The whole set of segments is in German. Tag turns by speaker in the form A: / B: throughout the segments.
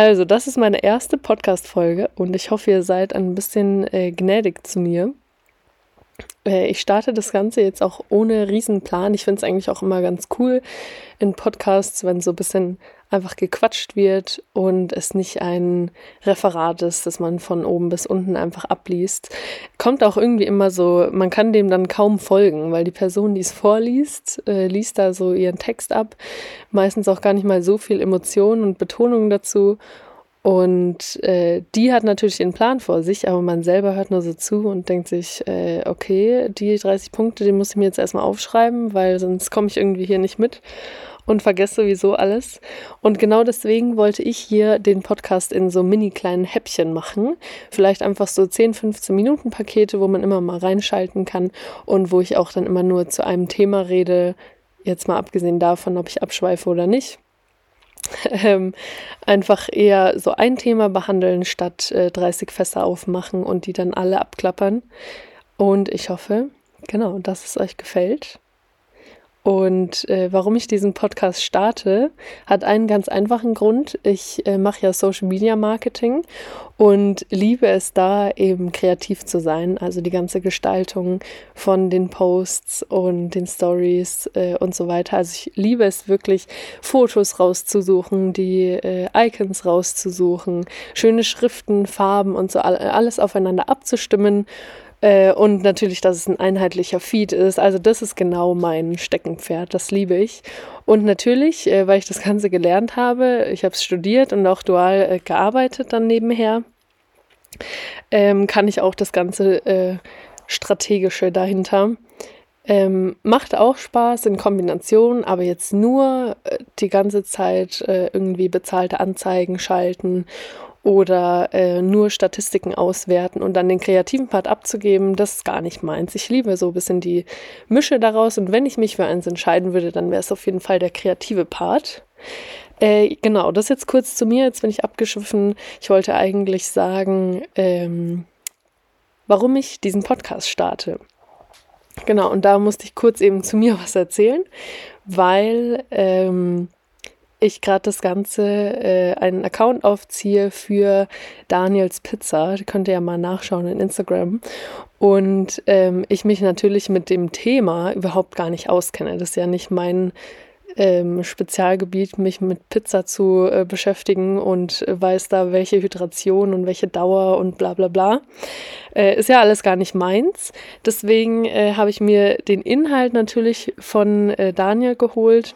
A: Also, das ist meine erste Podcast-Folge und ich hoffe, ihr seid ein bisschen äh, gnädig zu mir. Äh, ich starte das Ganze jetzt auch ohne Riesenplan. Ich finde es eigentlich auch immer ganz cool in Podcasts, wenn so ein bisschen einfach gequatscht wird und es nicht ein Referat ist, das man von oben bis unten einfach abliest. Kommt auch irgendwie immer so, man kann dem dann kaum folgen, weil die Person, die es vorliest, äh, liest da so ihren Text ab. Meistens auch gar nicht mal so viel Emotion und Betonung dazu. Und äh, die hat natürlich den Plan vor sich, aber man selber hört nur so zu und denkt sich, äh, okay, die 30 Punkte, die muss ich mir jetzt erstmal aufschreiben, weil sonst komme ich irgendwie hier nicht mit und vergesse sowieso alles. Und genau deswegen wollte ich hier den Podcast in so mini kleinen Häppchen machen. Vielleicht einfach so 10, 15 Minuten Pakete, wo man immer mal reinschalten kann und wo ich auch dann immer nur zu einem Thema rede. Jetzt mal abgesehen davon, ob ich abschweife oder nicht. Ähm, einfach eher so ein Thema behandeln, statt äh, 30 Fässer aufmachen und die dann alle abklappern. Und ich hoffe, genau, dass es euch gefällt. Und äh, warum ich diesen Podcast starte, hat einen ganz einfachen Grund. Ich äh, mache ja Social Media Marketing und liebe es da eben kreativ zu sein. Also die ganze Gestaltung von den Posts und den Stories äh, und so weiter. Also ich liebe es wirklich, Fotos rauszusuchen, die äh, Icons rauszusuchen, schöne Schriften, Farben und so alles aufeinander abzustimmen äh, und natürlich, dass es ein einheitlicher Feed ist. Also das ist genau mein Steckenpferd. Das liebe ich. Und natürlich, äh, weil ich das Ganze gelernt habe, ich habe es studiert und auch dual äh, gearbeitet dann nebenher, ähm, kann ich auch das ganze äh, Strategische dahinter. Ähm, macht auch Spaß in Kombination, aber jetzt nur äh, die ganze Zeit irgendwie bezahlte Anzeigen schalten oder äh, nur Statistiken auswerten und dann den kreativen Part abzugeben, das ist gar nicht meins. Ich liebe so ein bisschen die Mische daraus und wenn ich mich für eins entscheiden würde, dann wäre es auf jeden Fall der kreative Part. Äh, genau, das jetzt kurz zu mir, jetzt bin ich abgeschwiffen. Ich wollte eigentlich sagen, ähm, warum ich diesen Podcast starte. Genau, und da musste ich kurz eben zu mir was erzählen, weil ähm, ich gerade das Ganze äh, einen Account aufziehe für Daniels Pizza. Da könnt ihr ja mal nachschauen in Instagram. Und ähm, ich mich natürlich mit dem Thema überhaupt gar nicht auskenne. Das ist ja nicht mein ähm, Spezialgebiet, mich mit Pizza zu äh, beschäftigen und weiß da, welche Hydration und welche Dauer und bla bla bla. Äh, ist ja alles gar nicht meins. Deswegen äh, habe ich mir den Inhalt natürlich von äh, Daniel geholt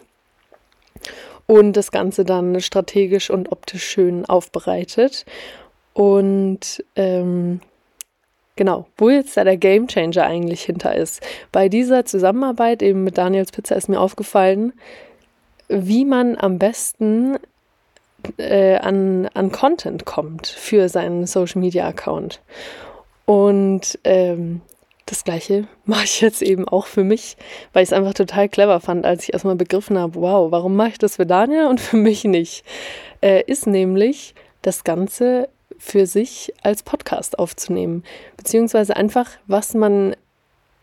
A: und das Ganze dann strategisch und optisch schön aufbereitet. Und ähm, genau, wo jetzt da der Game Changer eigentlich hinter ist. Bei dieser Zusammenarbeit eben mit Daniels Pizza ist mir aufgefallen, wie man am besten äh, an, an Content kommt für seinen Social Media Account. Und ähm, das gleiche mache ich jetzt eben auch für mich, weil ich es einfach total clever fand, als ich erstmal begriffen habe, wow, warum mache ich das für Daniel und für mich nicht? Äh, ist nämlich das Ganze für sich als Podcast aufzunehmen, beziehungsweise einfach, was man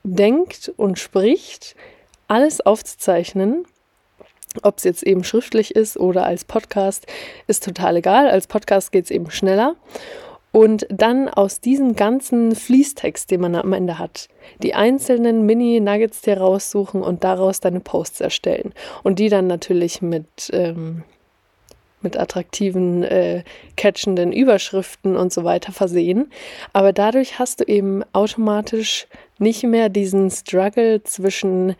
A: denkt und spricht, alles aufzuzeichnen. Ob es jetzt eben schriftlich ist oder als Podcast, ist total egal. Als Podcast geht es eben schneller und dann aus diesem ganzen Fließtext, den man am Ende hat, die einzelnen Mini-Nuggets dir raussuchen und daraus deine Posts erstellen. Und die dann natürlich mit, ähm, mit attraktiven, äh, catchenden Überschriften und so weiter versehen. Aber dadurch hast du eben automatisch nicht mehr diesen Struggle zwischen,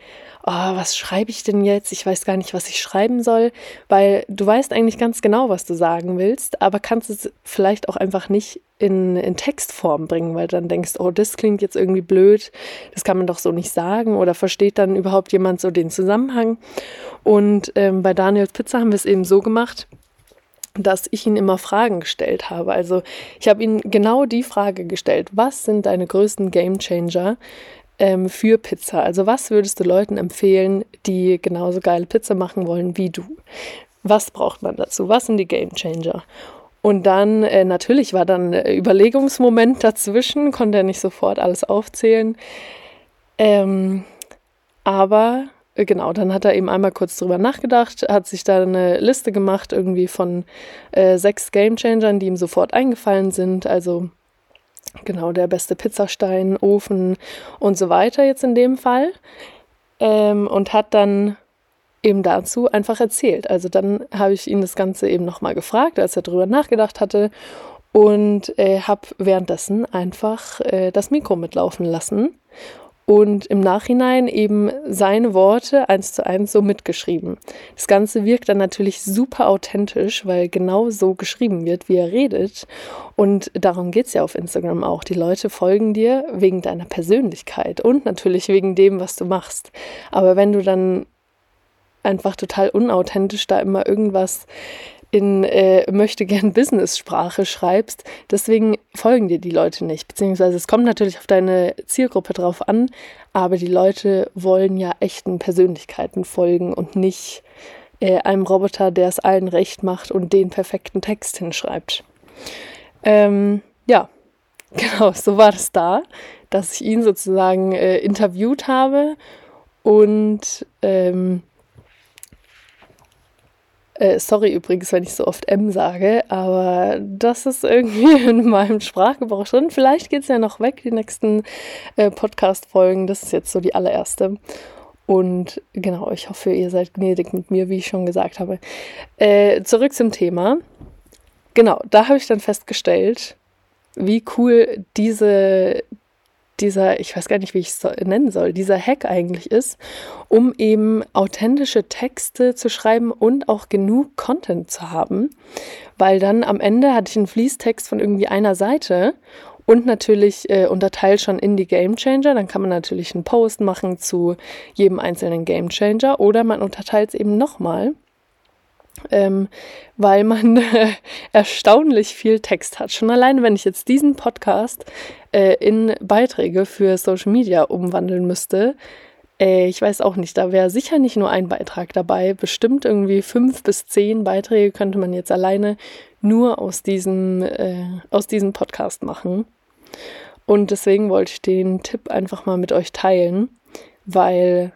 A: oh, was schreibe ich denn jetzt? Ich weiß gar nicht, was ich schreiben soll, weil du weißt eigentlich ganz genau, was du sagen willst, aber kannst es vielleicht auch einfach nicht in, in Textform bringen, weil dann denkst, oh, das klingt jetzt irgendwie blöd, das kann man doch so nicht sagen oder versteht dann überhaupt jemand so den Zusammenhang? Und ähm, bei Daniels Pizza haben wir es eben so gemacht, dass ich ihn immer Fragen gestellt habe. Also ich habe ihm genau die Frage gestellt, was sind deine größten Game Changer ähm, für Pizza? Also was würdest du Leuten empfehlen, die genauso geile Pizza machen wollen wie du? Was braucht man dazu? Was sind die Game Changer? Und dann, äh, natürlich war dann ein Überlegungsmoment dazwischen, konnte er nicht sofort alles aufzählen. Ähm, aber äh, genau, dann hat er eben einmal kurz drüber nachgedacht, hat sich da eine Liste gemacht, irgendwie von äh, sechs Gamechangern, die ihm sofort eingefallen sind. Also genau der beste Pizzastein, Ofen und so weiter jetzt in dem Fall. Ähm, und hat dann eben dazu einfach erzählt. Also dann habe ich ihn das Ganze eben nochmal gefragt, als er drüber nachgedacht hatte und äh, habe währenddessen einfach äh, das Mikro mitlaufen lassen und im Nachhinein eben seine Worte eins zu eins so mitgeschrieben. Das Ganze wirkt dann natürlich super authentisch, weil genau so geschrieben wird, wie er redet. Und darum geht es ja auf Instagram auch. Die Leute folgen dir wegen deiner Persönlichkeit und natürlich wegen dem, was du machst. Aber wenn du dann einfach total unauthentisch da immer irgendwas in äh, möchte gern Business-Sprache schreibst. Deswegen folgen dir die Leute nicht. Beziehungsweise es kommt natürlich auf deine Zielgruppe drauf an, aber die Leute wollen ja echten Persönlichkeiten folgen und nicht äh, einem Roboter, der es allen recht macht und den perfekten Text hinschreibt. Ähm, ja, genau, so war das da, dass ich ihn sozusagen äh, interviewt habe und ähm, äh, sorry übrigens, wenn ich so oft M sage, aber das ist irgendwie in meinem Sprachgebrauch drin. Vielleicht geht es ja noch weg, die nächsten äh, Podcast-Folgen. Das ist jetzt so die allererste. Und genau, ich hoffe, ihr seid gnädig mit mir, wie ich schon gesagt habe. Äh, zurück zum Thema. Genau, da habe ich dann festgestellt, wie cool diese, dieser, ich weiß gar nicht, wie ich es nennen soll, dieser Hack eigentlich ist, um eben authentische Texte zu schreiben und auch genug Content zu haben. Weil dann am Ende hatte ich einen Fließtext von irgendwie einer Seite und natürlich äh, unterteilt schon in die Game Changer. Dann kann man natürlich einen Post machen zu jedem einzelnen Game Changer oder man unterteilt es eben nochmal ähm, weil man erstaunlich viel Text hat. Schon allein, wenn ich jetzt diesen Podcast äh, in Beiträge für Social Media umwandeln müsste, äh, ich weiß auch nicht, da wäre sicher nicht nur ein Beitrag dabei. Bestimmt irgendwie fünf bis zehn Beiträge könnte man jetzt alleine nur aus diesem, äh, aus diesem Podcast machen. Und deswegen wollte ich den Tipp einfach mal mit euch teilen, weil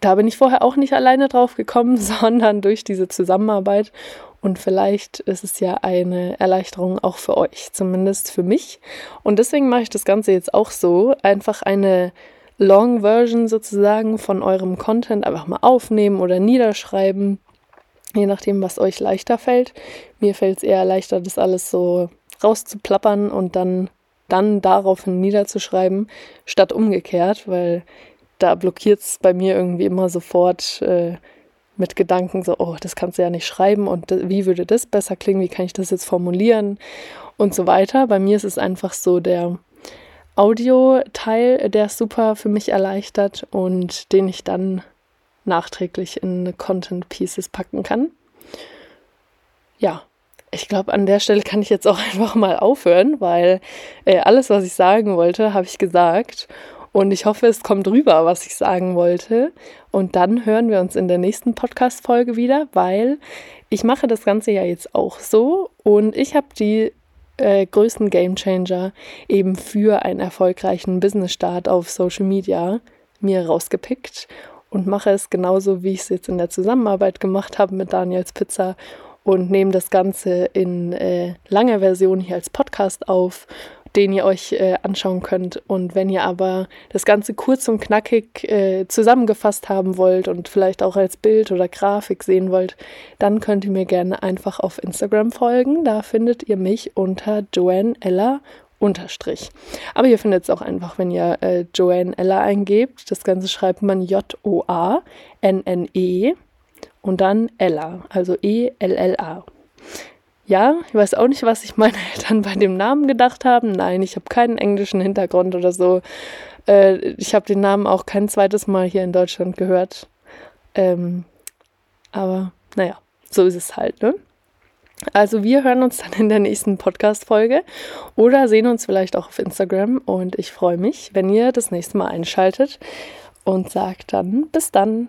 A: da bin ich vorher auch nicht alleine drauf gekommen, sondern durch diese Zusammenarbeit. Und vielleicht ist es ja eine Erleichterung auch für euch, zumindest für mich. Und deswegen mache ich das Ganze jetzt auch so. Einfach eine Long Version sozusagen von eurem Content einfach mal aufnehmen oder niederschreiben. Je nachdem, was euch leichter fällt. Mir fällt es eher leichter, das alles so rauszuplappern und dann, dann daraufhin niederzuschreiben, statt umgekehrt, weil da blockiert es bei mir irgendwie immer sofort äh, mit Gedanken so, oh, das kannst du ja nicht schreiben und wie würde das besser klingen, wie kann ich das jetzt formulieren und so weiter. Bei mir ist es einfach so der Audio-Teil, der es super für mich erleichtert und den ich dann nachträglich in Content Pieces packen kann. Ja, ich glaube, an der Stelle kann ich jetzt auch einfach mal aufhören, weil äh, alles, was ich sagen wollte, habe ich gesagt. Und ich hoffe, es kommt rüber, was ich sagen wollte. Und dann hören wir uns in der nächsten Podcast-Folge wieder, weil ich mache das Ganze ja jetzt auch so. Und ich habe die äh, größten Gamechanger eben für einen erfolgreichen Business-Start auf Social Media mir rausgepickt. Und mache es genauso, wie ich es jetzt in der Zusammenarbeit gemacht habe mit Daniels Pizza. Und nehme das Ganze in äh, langer Version hier als Podcast auf den ihr euch äh, anschauen könnt. Und wenn ihr aber das Ganze kurz und knackig äh, zusammengefasst haben wollt und vielleicht auch als Bild oder Grafik sehen wollt, dann könnt ihr mir gerne einfach auf Instagram folgen. Da findet ihr mich unter Joanne Ella unterstrich. Aber ihr findet es auch einfach, wenn ihr äh, Joanne Ella eingebt. Das Ganze schreibt man J-O-A-N-N-E und dann Ella, also E-L-L-A ja, ich weiß auch nicht, was sich meine Eltern bei dem Namen gedacht haben. Nein, ich habe keinen englischen Hintergrund oder so. Äh, ich habe den Namen auch kein zweites Mal hier in Deutschland gehört. Ähm, aber naja, so ist es halt, ne? Also wir hören uns dann in der nächsten Podcast-Folge oder sehen uns vielleicht auch auf Instagram und ich freue mich, wenn ihr das nächste Mal einschaltet und sagt dann bis dann.